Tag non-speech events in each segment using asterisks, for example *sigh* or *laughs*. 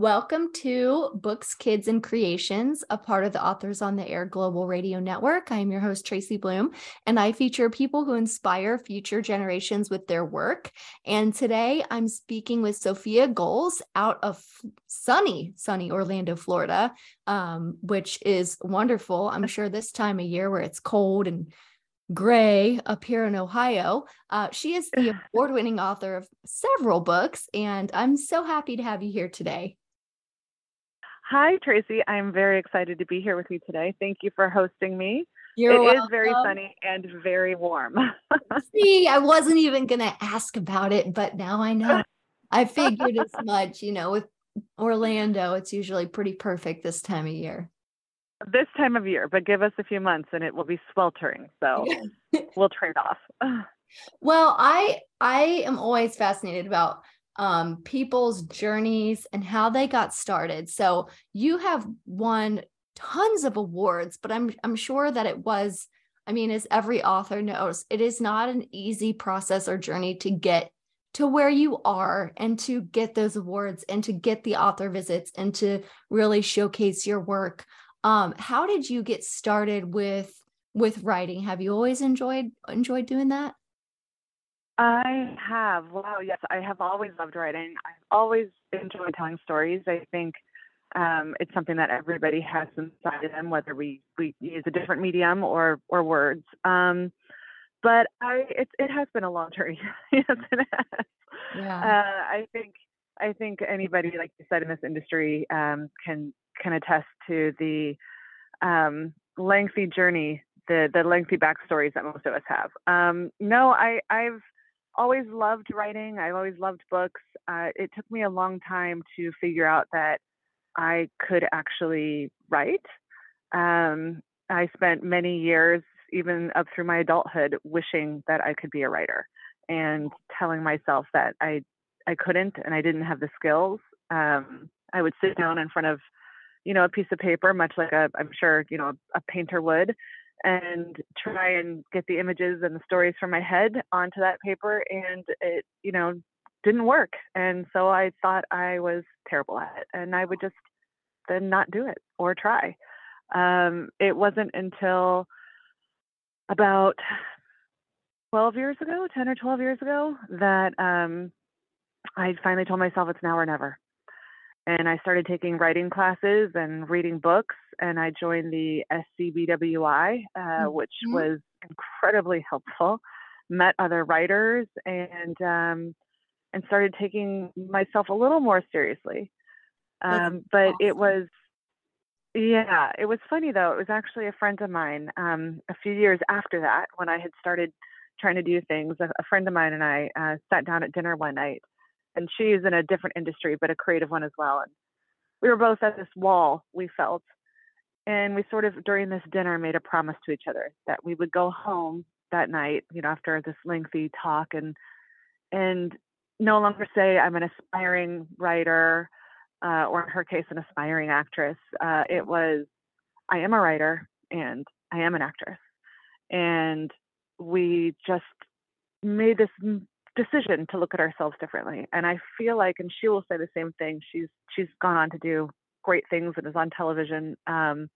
Welcome to Books, Kids, and Creations, a part of the Authors on the Air Global Radio Network. I am your host, Tracy Bloom, and I feature people who inspire future generations with their work. And today I'm speaking with Sophia Gholz out of sunny, sunny Orlando, Florida, um, which is wonderful. I'm sure this time of year where it's cold and Gray up here in Ohio. Uh, she is the *laughs* award winning author of several books, and I'm so happy to have you here today. Hi, Tracy. I'm very excited to be here with you today. Thank you for hosting me. You're It welcome. is very sunny and very warm. *laughs* See, I wasn't even going to ask about it, but now I know. I figured as *laughs* much. You know, with Orlando, it's usually pretty perfect this time of year. this time of year, but give us a few months and it will be sweltering. So *laughs* we'll trade off. *sighs* Well, I I am always fascinated about um, people's journeys and how they got started. So you have won tons of awards, but I'm I'm sure that it was. I mean, as every author knows, it is not an easy process or journey to get to where you are and to get those awards and to get the author visits and to really showcase your work. Um, how did you get started with with writing? Have you always enjoyed enjoyed doing that? I have. Wow. Yes, I have always loved writing. I've always enjoyed telling stories. I think um, it's something that everybody has inside of them, whether we, we use a different medium or or words. Um, but I it it has been a long journey. *laughs* yes, it has. Yeah. Uh, I think I think anybody, like you said, in this industry um, can can attest to the um, lengthy journey, the the lengthy backstories that most of us have. Um, no, I I've always loved writing. I've always loved books. Uh, it took me a long time to figure out that I could actually write. Um, I spent many years, even up through my adulthood, wishing that I could be a writer and telling myself that I I couldn't and I didn't have the skills. Um, I would sit down in front of, you know, a piece of paper, much like a I'm sure you know a painter would, and try and get the images and the stories from my head onto that paper, and it you know didn't work. And so I thought I was terrible at it, and I would just then not do it or try. Um, it wasn't until about 12 years ago, 10 or 12 years ago, that um, I finally told myself it's now or never. And I started taking writing classes and reading books, and I joined the SCBWI, uh, which Mhm. was incredibly *laughs* helpful. Met other writers and um, and started taking myself a little more seriously. Um, but it was yeah, it was funny though. It was actually a friend of mine um, a few years after that when I had started trying to do things. A, a friend of mine and I uh, sat down at dinner one night, and she's in a different industry, but a creative one as well. And we were both at this wall, we felt. And we sort of, during this dinner, made a promise to each other that we would go home that night, you know, after this lengthy talk and, and no longer say, I'm an aspiring writer, uh, or in her case, an aspiring actress. Uh, it was, I am a writer and I am an actress. And we just made this decision to look at ourselves differently. And I feel like, and she will say the same thing. She's she's gone on to do great things and is on television. Um,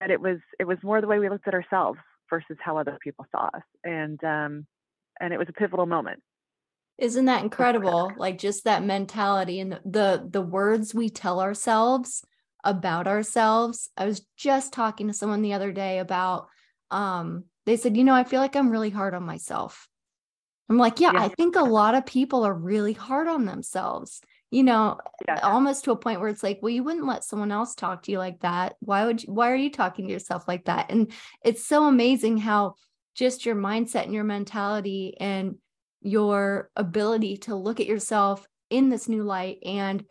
and it was it was more the way we looked at ourselves versus how other people saw us. And um, and it was a pivotal moment. Isn't that *laughs* incredible? Like just that mentality and the, the the words we tell ourselves about ourselves. I was just talking to someone the other day about um they said, "You know, I feel like I'm really hard on myself." I'm like, "Yeah, Yeah. I think a lot of people are really hard on themselves." You know, Yeah. almost to a point where it's like, "Well, you wouldn't let someone else talk to you like that. Why would you, why are you talking to yourself like that?" And it's so amazing how just your mindset and your mentality and your ability to look at yourself in this new light and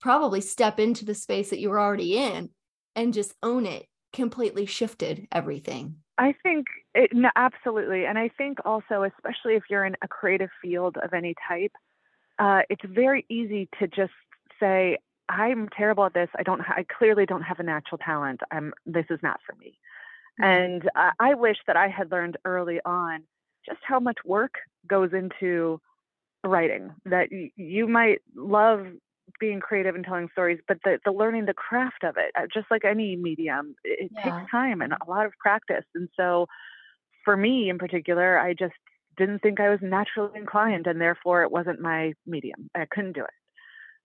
probably step into the space that you were already in and just own it completely shifted everything. I think it, no, absolutely, and I think also, especially if you're in a creative field of any type, uh, it's very easy to just say, "I'm terrible at this. I don't. Ha- I clearly don't have a natural talent. I'm. This is not for me." And uh, I wish that I had learned early on just how much work goes into writing. That y- you might love being creative and telling stories, but the, the learning the craft of it, uh, just like any medium, it, yeah. takes time and a lot of practice. And so for me in particular, I just didn't think I was naturally inclined and therefore it wasn't my medium. I couldn't do it.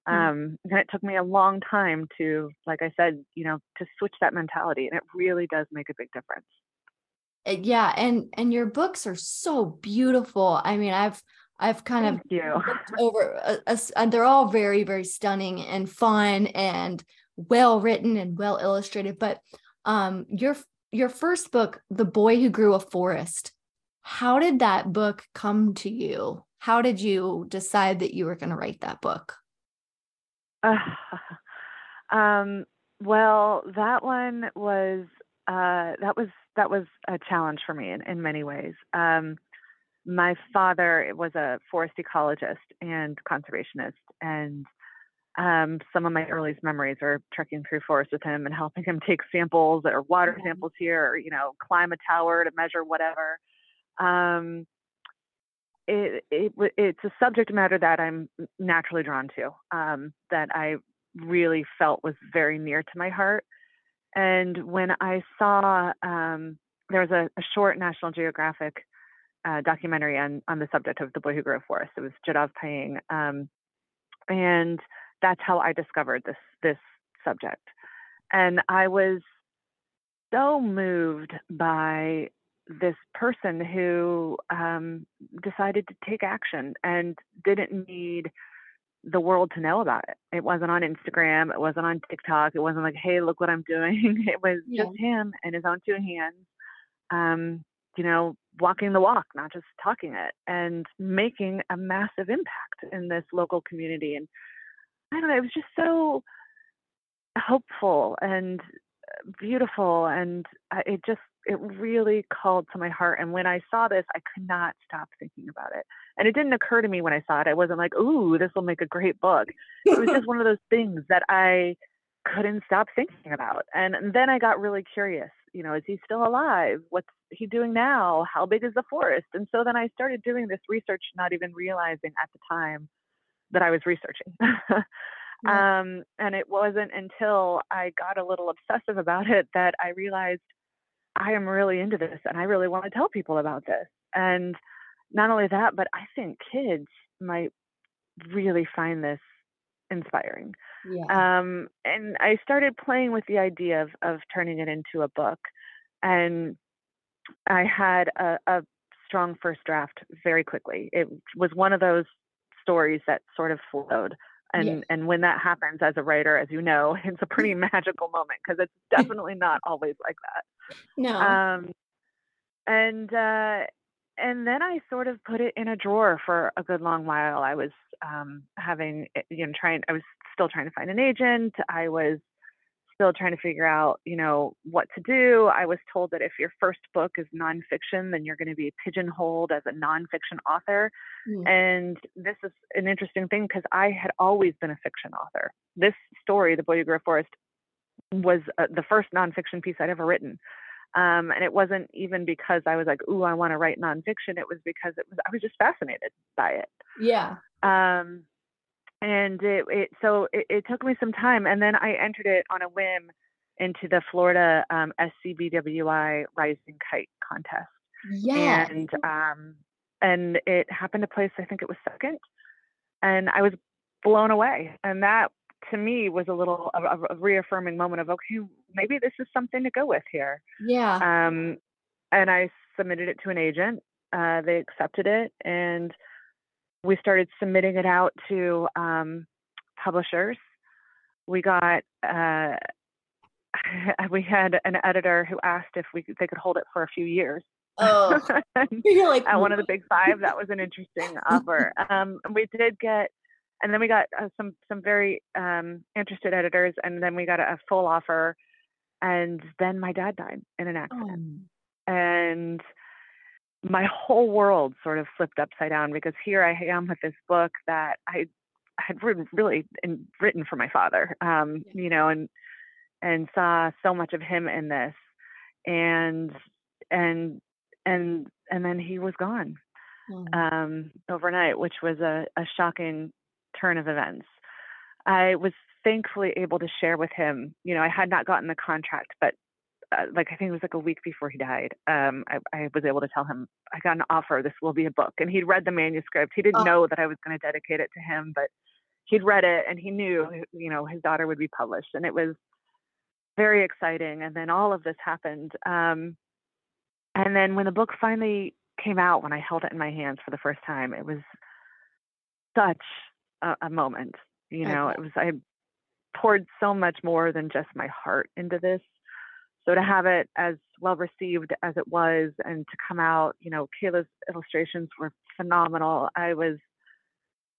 Mm-hmm. Um, and it took me a long time to, like I said, you know, to switch that mentality. And it really does make a big difference. Uh, yeah. And, and your books are so beautiful. I mean, I've, I've kind Thank of over, a, a, and they're all very, very stunning and fun and well written and well illustrated. But um, your your first book, The Boy Who Grew a Forest, how did that book come to you? How did you decide that you were going to write that book? Uh, *laughs* um, well, that one was uh, that was that was a challenge for me in, in many ways. Um, my father was a forest ecologist and conservationist, and um, some of my earliest memories are trekking through forests with him and helping him *laughs* take samples or water mm-hmm. samples here, or you know, climb a tower to measure whatever. Um, it, it it's a subject matter that I'm naturally drawn to, um, that I really felt was very near to my heart. And when I saw um, there was a, a short National Geographic uh, documentary on on the subject of the boy who grew a forest. It was Jadav Payeng, um, and that's how I discovered this this subject. And I was so moved by this person who um, decided to take action and didn't need the world to know about it. It wasn't on Instagram. It wasn't on TikTok. It wasn't like, hey, look what I'm doing. *laughs* It was yeah. just him and his own two hands, um, you know, walking the walk, not just talking it, and making a massive impact in this local community. And I don't know, it was just so hopeful and uh, beautiful, and it just it really called to my heart. And when I saw this, I could not stop thinking about it. And it didn't occur to me when I saw it. I wasn't like, "Ooh, this will make a great book." It was just *laughs* one of those things that I couldn't stop thinking about. And then I got really curious. You know, is he still alive? What's he doing now? How big is the forest? And so then I started doing this research, not even realizing at the time that I was researching. *laughs* yeah. um, and it wasn't until I got a little obsessive about it that I realized I am really into this and I really want to tell people about this. And not only that, but I think kids might really find this inspiring. Yeah. Um, and I started playing with the idea of, of turning it into a book. And I had a, a strong first draft very quickly. It was one of those stories that sort of flowed. And yes. and when that happens as a writer, as you know, *laughs* it's a pretty magical moment because it's *laughs* definitely not always like that. No. Um, and uh, and then I sort of put it in a drawer for a good long while. I was um, having, eh, you know, trying. I was still trying to find an agent. I was still trying to figure out, you know, what to do. I was told that if your first book is nonfiction, then you're going to be pigeonholed as a nonfiction author. Mm. And this is an interesting thing because I had always been a fiction author. This story, The Boy Who Grew Forest, was uh, the first nonfiction piece I'd ever written. Um, and it wasn't even because I was like, "Ooh, I want to write nonfiction." It was because it was I was just fascinated by it. Yeah. Um, and it, it so it, it, took me some time and then i entered it on a whim into the florida um, scbwi rising kite contest. Yeah and um and it happened to place i think it was second and i was blown away. And that to me was a little a, a reaffirming moment of okay maybe this is something to go with here. Yeah. Um and i submitted it to an agent uh, they accepted it and we started submitting it out to um, publishers. We got uh, *laughs* we had an editor who asked if we they could hold it for a few years. Oh, *laughs* you're like at one of the big five. That was an interesting offer. Um, we did get, and then we got uh, some some very um, interested editors, and then we got a, a, full offer, and then my dad died in an accident, oh. and my whole world sort of flipped upside down because here I am with this book that I had written really in, written for my father, um, you know, and and saw so much of him in this, and and and and then he was gone mm. um, overnight, which was a, a shocking turn of events. I was thankfully able to share with him. You know, I had not gotten the contract, but like I think it was like a week before he died, um, I, I, was able to tell him I got an offer. This will be a book, and he'd read the manuscript. He didn't oh. know that I was going to dedicate it to him, but he'd read it and he knew, you know, his daughter would be published, and it was very exciting. And then all of this happened, um, and then when the book finally came out, when I held it in my hands for the first time, it was such a, a moment. You know, okay. it was I poured so much more than just my heart into this so to have it as well received as it was and to come out, you know, Kayla's illustrations were phenomenal. I was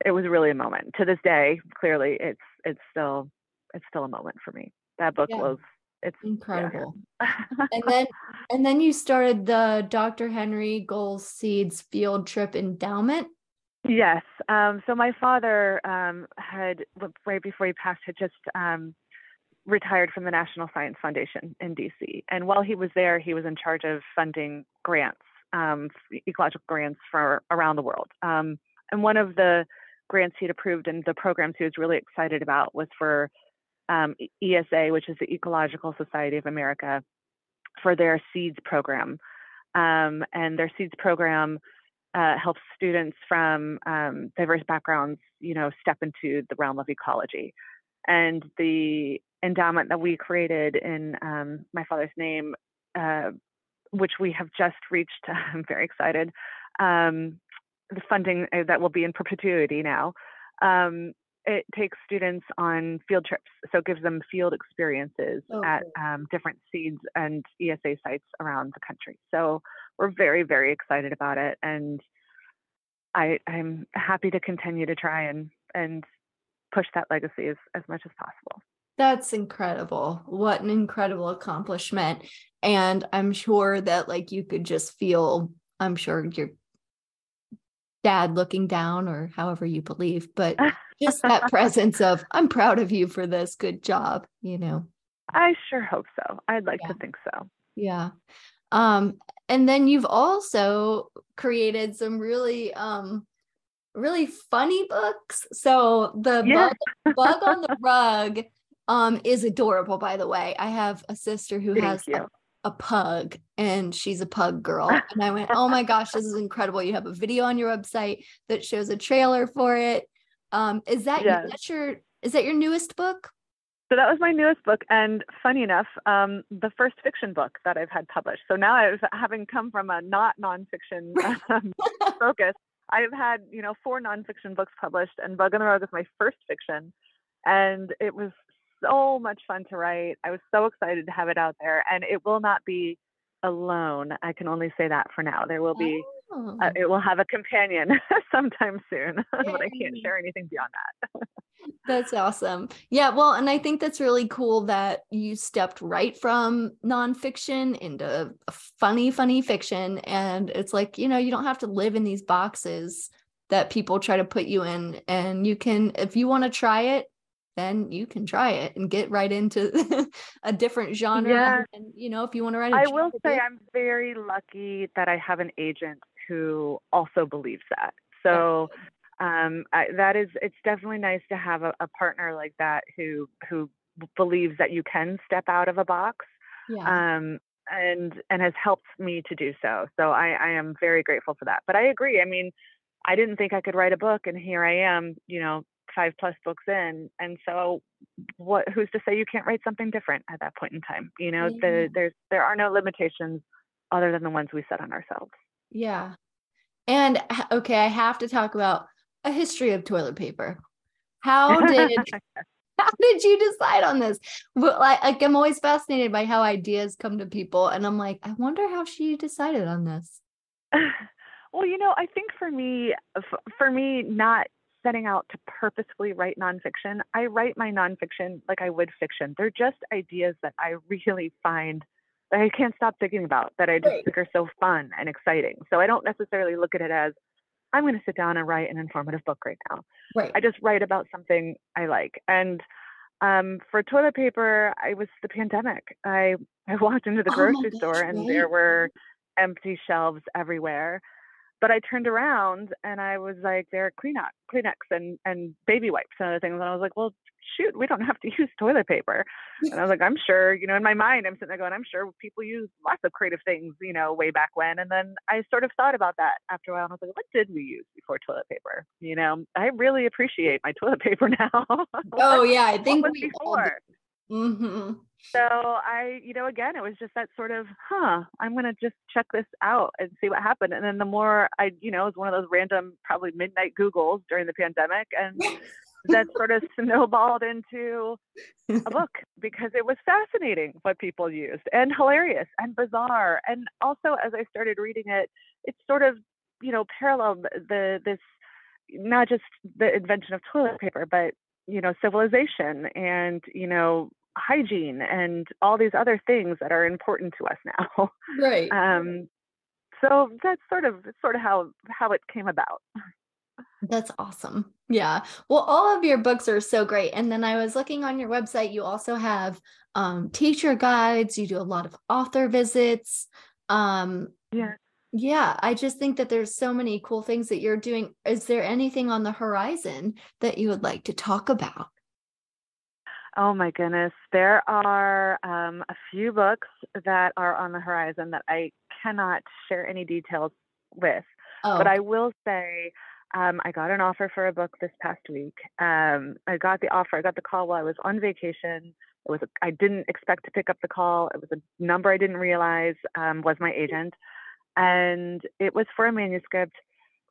it was really a moment. To this day, clearly it's it's still it's still a moment for me. That book yeah. was it's incredible. Yeah. and then *laughs* and then you started the Dr. Henry Gholz Seeds Field Trip Endowment. Yes. Um, so my father um, had right before he passed had just um, retired from the National Science Foundation in DC. And while he was there, he was in charge of funding grants, um, ecological grants for around the world. Um, and one of the grants he'd approved and the programs he was really excited about was for um, ESA, which is the Ecological Society of America, for their SEEDS program. Um, and their SEEDS program uh, helps students from um, diverse backgrounds, you know, step into the realm of ecology. And the endowment that we created in um, my father's name, uh, which we have just reached. *laughs* I'm very excited. Um, the funding uh, that will be in perpetuity now. Um, it takes students on field trips, so it gives them field experiences okay. at um, different seeds and ESA sites around the country. So we're very, very excited about it, and I, I'm happy to continue to try and and push that legacy as, as much as possible. That's incredible. What an incredible accomplishment. And I'm sure that like you could just feel, I'm sure your dad looking down or however you believe, but *laughs* just that presence of, I'm proud of you for this. Good job, you know. I sure hope so. I'd like yeah. to think so. Yeah. Um, and then you've also created some really um really funny books. So the yeah. bug, bug on the *laughs* rug um, is adorable, by the way. I have a sister who Thank has a, a, pug and she's a pug girl. *laughs* And I went, oh my gosh, this is incredible. You have a video on your website that shows a trailer for it. Um, is that yes. that's your is that your newest book? So that was my newest book, and funny enough, um, the first fiction book that I've had published. So now I've having come from a not nonfiction *laughs* *laughs* um, focus, I've had you know four nonfiction books published, and Bug on the Rug is my first fiction, and it was so much fun to write. I was so excited to have it out there, and it will not be alone. I can only say that for now. There will be, oh. uh, it will have a companion *laughs* sometime soon, *laughs* but I can't share anything beyond that. *laughs* that's awesome. Yeah, well, and I think that's really cool that you stepped right from nonfiction into funny, funny fiction. And it's like, you know, you don't have to live in these boxes that people try to put you in. And you can, if you want to try it, then you can try it and get right into *laughs* a different genre. Yeah. And, you know, if you want to write, I will say I'm very lucky that I have an agent who also believes that. So um, I, that is, it's definitely nice to have a, a, partner like that who who believes that you can step out of a box. Yeah. Um, and and has helped me to do so. So I, I am very grateful for that. But I agree. I mean, I didn't think I could write a book, and here I am. You know, five plus books in and so what who's to say you can't write something different at that point in time? You know yeah. the, there's there are no limitations other than the ones we set on ourselves. Yeah. And okay i have to talk about a history of toilet paper. How did *laughs* *laughs* how did you decide on this? Like, like i'm always fascinated by how ideas come to people and i'm like i wonder how she decided on this. *laughs* Well you know i think for me for me not setting out to purposefully write nonfiction. I write my nonfiction like I would fiction. They're just ideas that I *laughs* really find that I can't stop thinking about, that I just right. think are so fun and exciting. So I don't necessarily look at it as I'm going to sit down and write an informative book right now. Right. I just write about something I like. And um, for toilet paper, I was the pandemic. I I walked into the oh grocery store and right. there were empty shelves everywhere. But I turned around and I was like, there are Kleenex, Kleenex and, and baby wipes and other things. And I was like, well, shoot, we don't have to *laughs* use toilet paper. And I was like, I'm sure, you know, in my mind, I'm sitting there going, I'm sure people use lots of creative things, you know, way back when. And then I sort of thought about that after a while. And I was like, what did we use before toilet paper? You know, I really appreciate my toilet *laughs* paper now. oh, *laughs* yeah. I think we before. Mm-hmm. So I, you know, again, it was just that sort of, huh, I'm going to just check this out and see what happened. And then the more I, you know, it was one of those random, probably midnight Googles during the pandemic. And *laughs* that sort of snowballed into a *laughs* book because it was fascinating what people used and hilarious and bizarre. And also, as I started reading it, it sort of, you know, paralleled the, this, not just the invention of toilet paper, but you know civilization and you know hygiene and all these other things that are important to us now. *laughs* Right. Um, so that's sort of sort of how how it came about. That's awesome. Yeah. Well, all of your books are so great. And then I was looking on your website, you also have um, teacher guides, you do a lot of author visits. Um, yeah. Yeah, I just think that there's so many cool things that you're doing. Is there anything on the horizon that you would like to talk about? Oh my goodness. There are um, a few books that are on the horizon that I cannot share any details with. Oh. But I will say, um, I got an offer for a book this past week. Um, I got the offer, I got the call while I was on vacation. It was I didn't expect to pick up the call. It was a number I didn't realize um, was my agent, and it was for a manuscript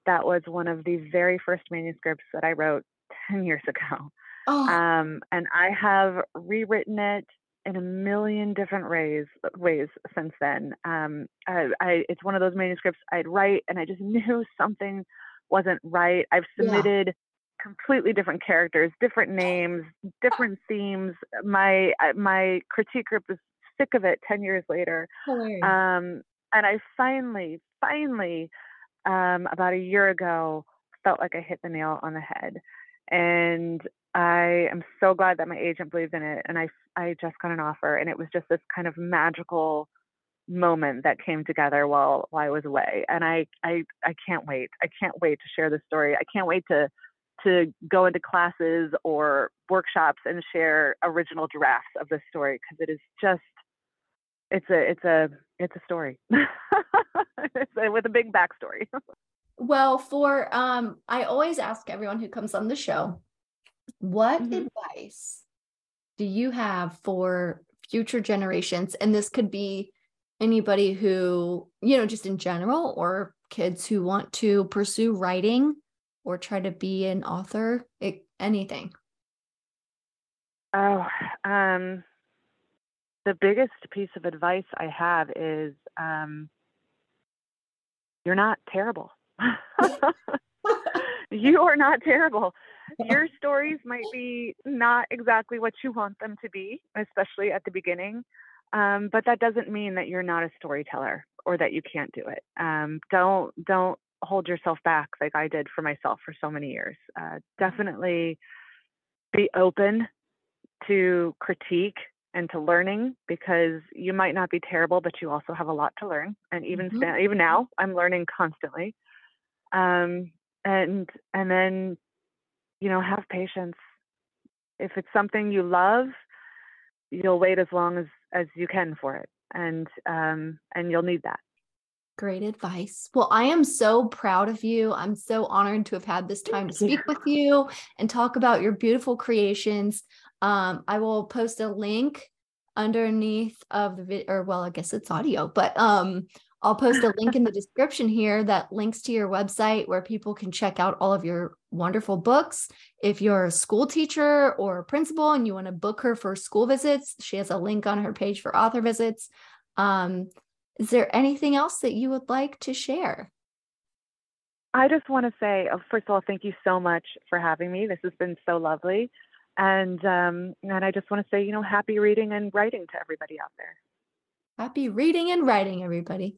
that was one of the very first manuscripts that I wrote ten years *laughs* ago. Oh. Um, and I have rewritten it in a million different ways ways since then. Um, I, I, it's one of those manuscripts I'd write and I just *laughs* knew something wasn't right. I've submitted yeah. completely different characters, different names, different themes. My my critique group is sick of it ten years later. Um, and I finally, finally, um, about a year ago, felt like I hit the nail on the head. And I am so glad that my agent believed in it, and I I just got an offer, and it was just this kind of magical moment that came together while while I was away, and I I I can't wait. I can't wait to share the story. I can't wait to to go into classes or workshops and share original drafts of this story because it is just it's a it's a it's a story *laughs* it's a, with a big backstory. *laughs* well, for um, I always ask everyone who comes on the show what mm-hmm. advice do you have for future generations? And this could be anybody who, you know, just in general, or kids who want to pursue writing or try to be an author, it, anything. Oh, um, the biggest piece of advice I have is um, you're not terrible. *laughs* *laughs* you are not terrible your stories might be not exactly what you want them to be, especially at the beginning. Um, but that doesn't mean that you're not a storyteller or that you can't do it. Um, don't don't hold yourself back like I did for myself for so many years. Uh, definitely be open to critique and to learning because you might not be terrible, but you also have a lot to learn. And even mm-hmm. even now, I'm learning constantly. Um, and and then you know, have patience. If it's something you love, you'll wait as long as as you can for it, and um, and you'll need that. Great advice. Well, I am so proud of you. I'm so honored to have had this time to speak with you and talk about your beautiful creations. Um, I will post a link underneath of the video, or well, I guess it's audio, but um, I'll post a *laughs* link in the description here that links to your website where people can check out all of your wonderful books. If you're a school teacher or a principal and you want to book her for school visits, she has a link on her page for author visits. Um, is there anything else that you would like to share? I just want to say, uh, first of all, thank you so much for having me. This has been so lovely. And um, and I just want to say, you know, happy reading and writing to everybody out there. Happy reading and writing, everybody.